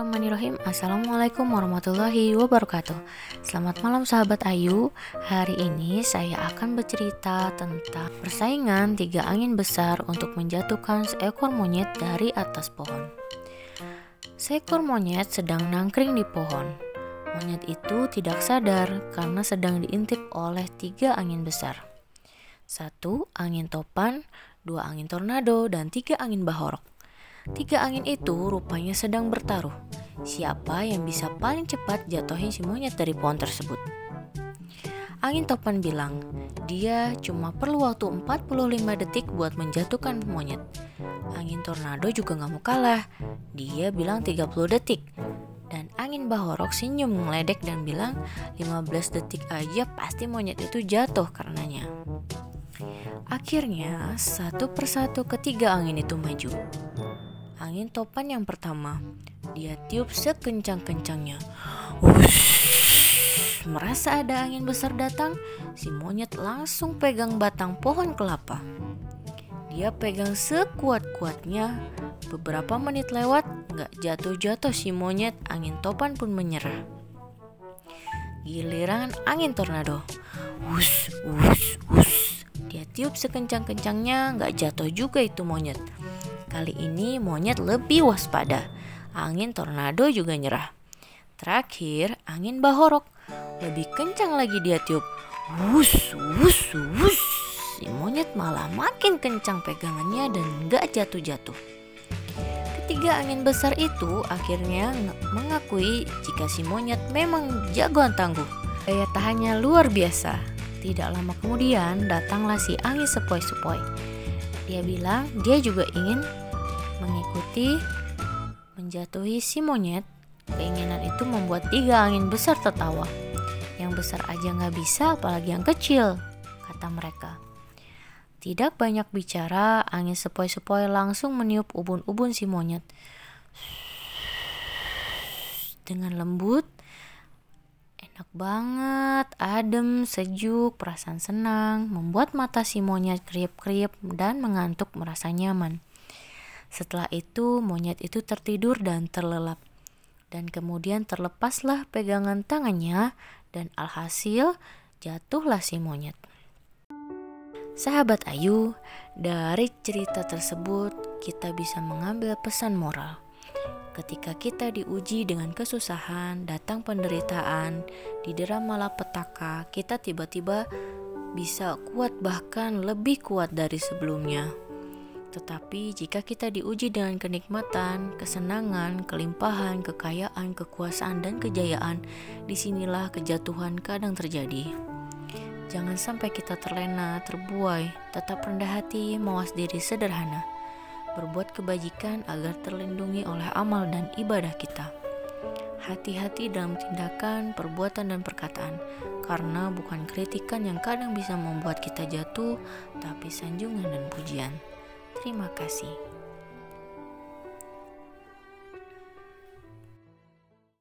Bismillahirrahmanirrahim. Assalamualaikum warahmatullahi wabarakatuh. Selamat malam sahabat Ayu. Hari ini saya akan bercerita tentang Persaingan tiga angin besar untuk menjatuhkan seekor monyet dari atas pohon. Seekor monyet sedang nangkring di pohon. Monyet itu tidak sadar karena sedang diintip oleh tiga angin besar. Satu angin topan, dua angin tornado, dan tiga angin bahorok Tiga angin itu rupanya sedang bertaruh. Siapa yang bisa paling cepat jatuhin si monyet dari pohon tersebut? Angin topan bilang, dia cuma perlu waktu 45 detik buat menjatuhkan monyet. Angin tornado juga gak mau kalah. Dia bilang 30 detik. Dan angin bahorok senyum ngeledek dan bilang 15 detik aja pasti monyet itu jatuh karenanya. Akhirnya, satu persatu ketiga angin itu maju angin topan yang pertama. Dia tiup sekencang-kencangnya. Wush, merasa ada angin besar datang, si monyet langsung pegang batang pohon kelapa. Dia pegang sekuat-kuatnya. Beberapa menit lewat, nggak jatuh-jatuh si monyet, angin topan pun menyerah. Giliran angin tornado. Wush, wush, wush. Dia tiup sekencang-kencangnya, nggak jatuh juga itu monyet. Kali ini monyet lebih waspada. Angin tornado juga nyerah. Terakhir, angin bahorok. Lebih kencang lagi dia tiup. Wus, wus, wus. Si monyet malah makin kencang pegangannya dan gak jatuh-jatuh. Ketiga angin besar itu akhirnya mengakui jika si monyet memang jagoan tangguh. Daya tahannya luar biasa. Tidak lama kemudian datanglah si angin sepoi-sepoi. Dia bilang dia juga ingin mengikuti menjatuhi si monyet. Keinginan itu membuat tiga angin besar tertawa. Yang besar aja nggak bisa, apalagi yang kecil, kata mereka. Tidak banyak bicara, angin sepoi-sepoi langsung meniup ubun-ubun si monyet. Dengan lembut, enak banget, adem, sejuk, perasaan senang, membuat mata si monyet kriip-kriip dan mengantuk merasa nyaman. Setelah itu, monyet itu tertidur dan terlelap. Dan kemudian terlepaslah pegangan tangannya dan alhasil jatuhlah si monyet. Sahabat Ayu, dari cerita tersebut kita bisa mengambil pesan moral ketika kita diuji dengan kesusahan, datang penderitaan, didera malapetaka, kita tiba-tiba bisa kuat bahkan lebih kuat dari sebelumnya. Tetapi jika kita diuji dengan kenikmatan, kesenangan, kelimpahan, kekayaan, kekuasaan, dan kejayaan, di sinilah kejatuhan kadang terjadi. Jangan sampai kita terlena, terbuai, tetap rendah hati, mawas diri sederhana berbuat kebajikan agar terlindungi oleh amal dan ibadah kita. Hati-hati dalam tindakan, perbuatan, dan perkataan, karena bukan kritikan yang kadang bisa membuat kita jatuh, tapi sanjungan dan pujian. Terima kasih.